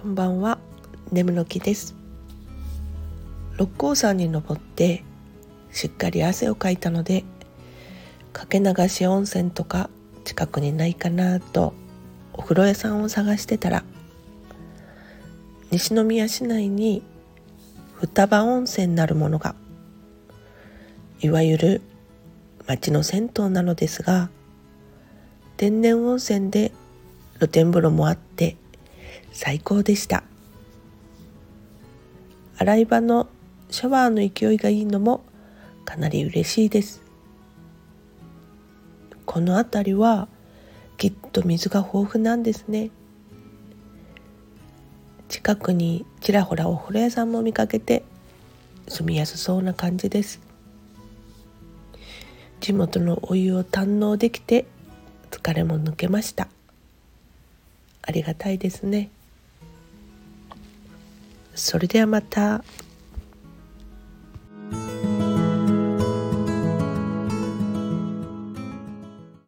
こんばんは。眠の木です。六甲山に登ってしっかり汗をかいたのでかけ流し温泉とか近くにないかなとお風呂屋さんを探してたら西宮市内に双葉温泉なるものがいわゆる町の銭湯なのですが天然温泉で露天風呂もあって最高でした。洗い場のシャワーの勢いがいいのもかなり嬉しいです。この辺りはきっと水が豊富なんですね。近くにちらほらお風呂屋さんも見かけて住みやすそうな感じです。地元のお湯を堪能できて疲れも抜けました。ありがたいですね。それではまた。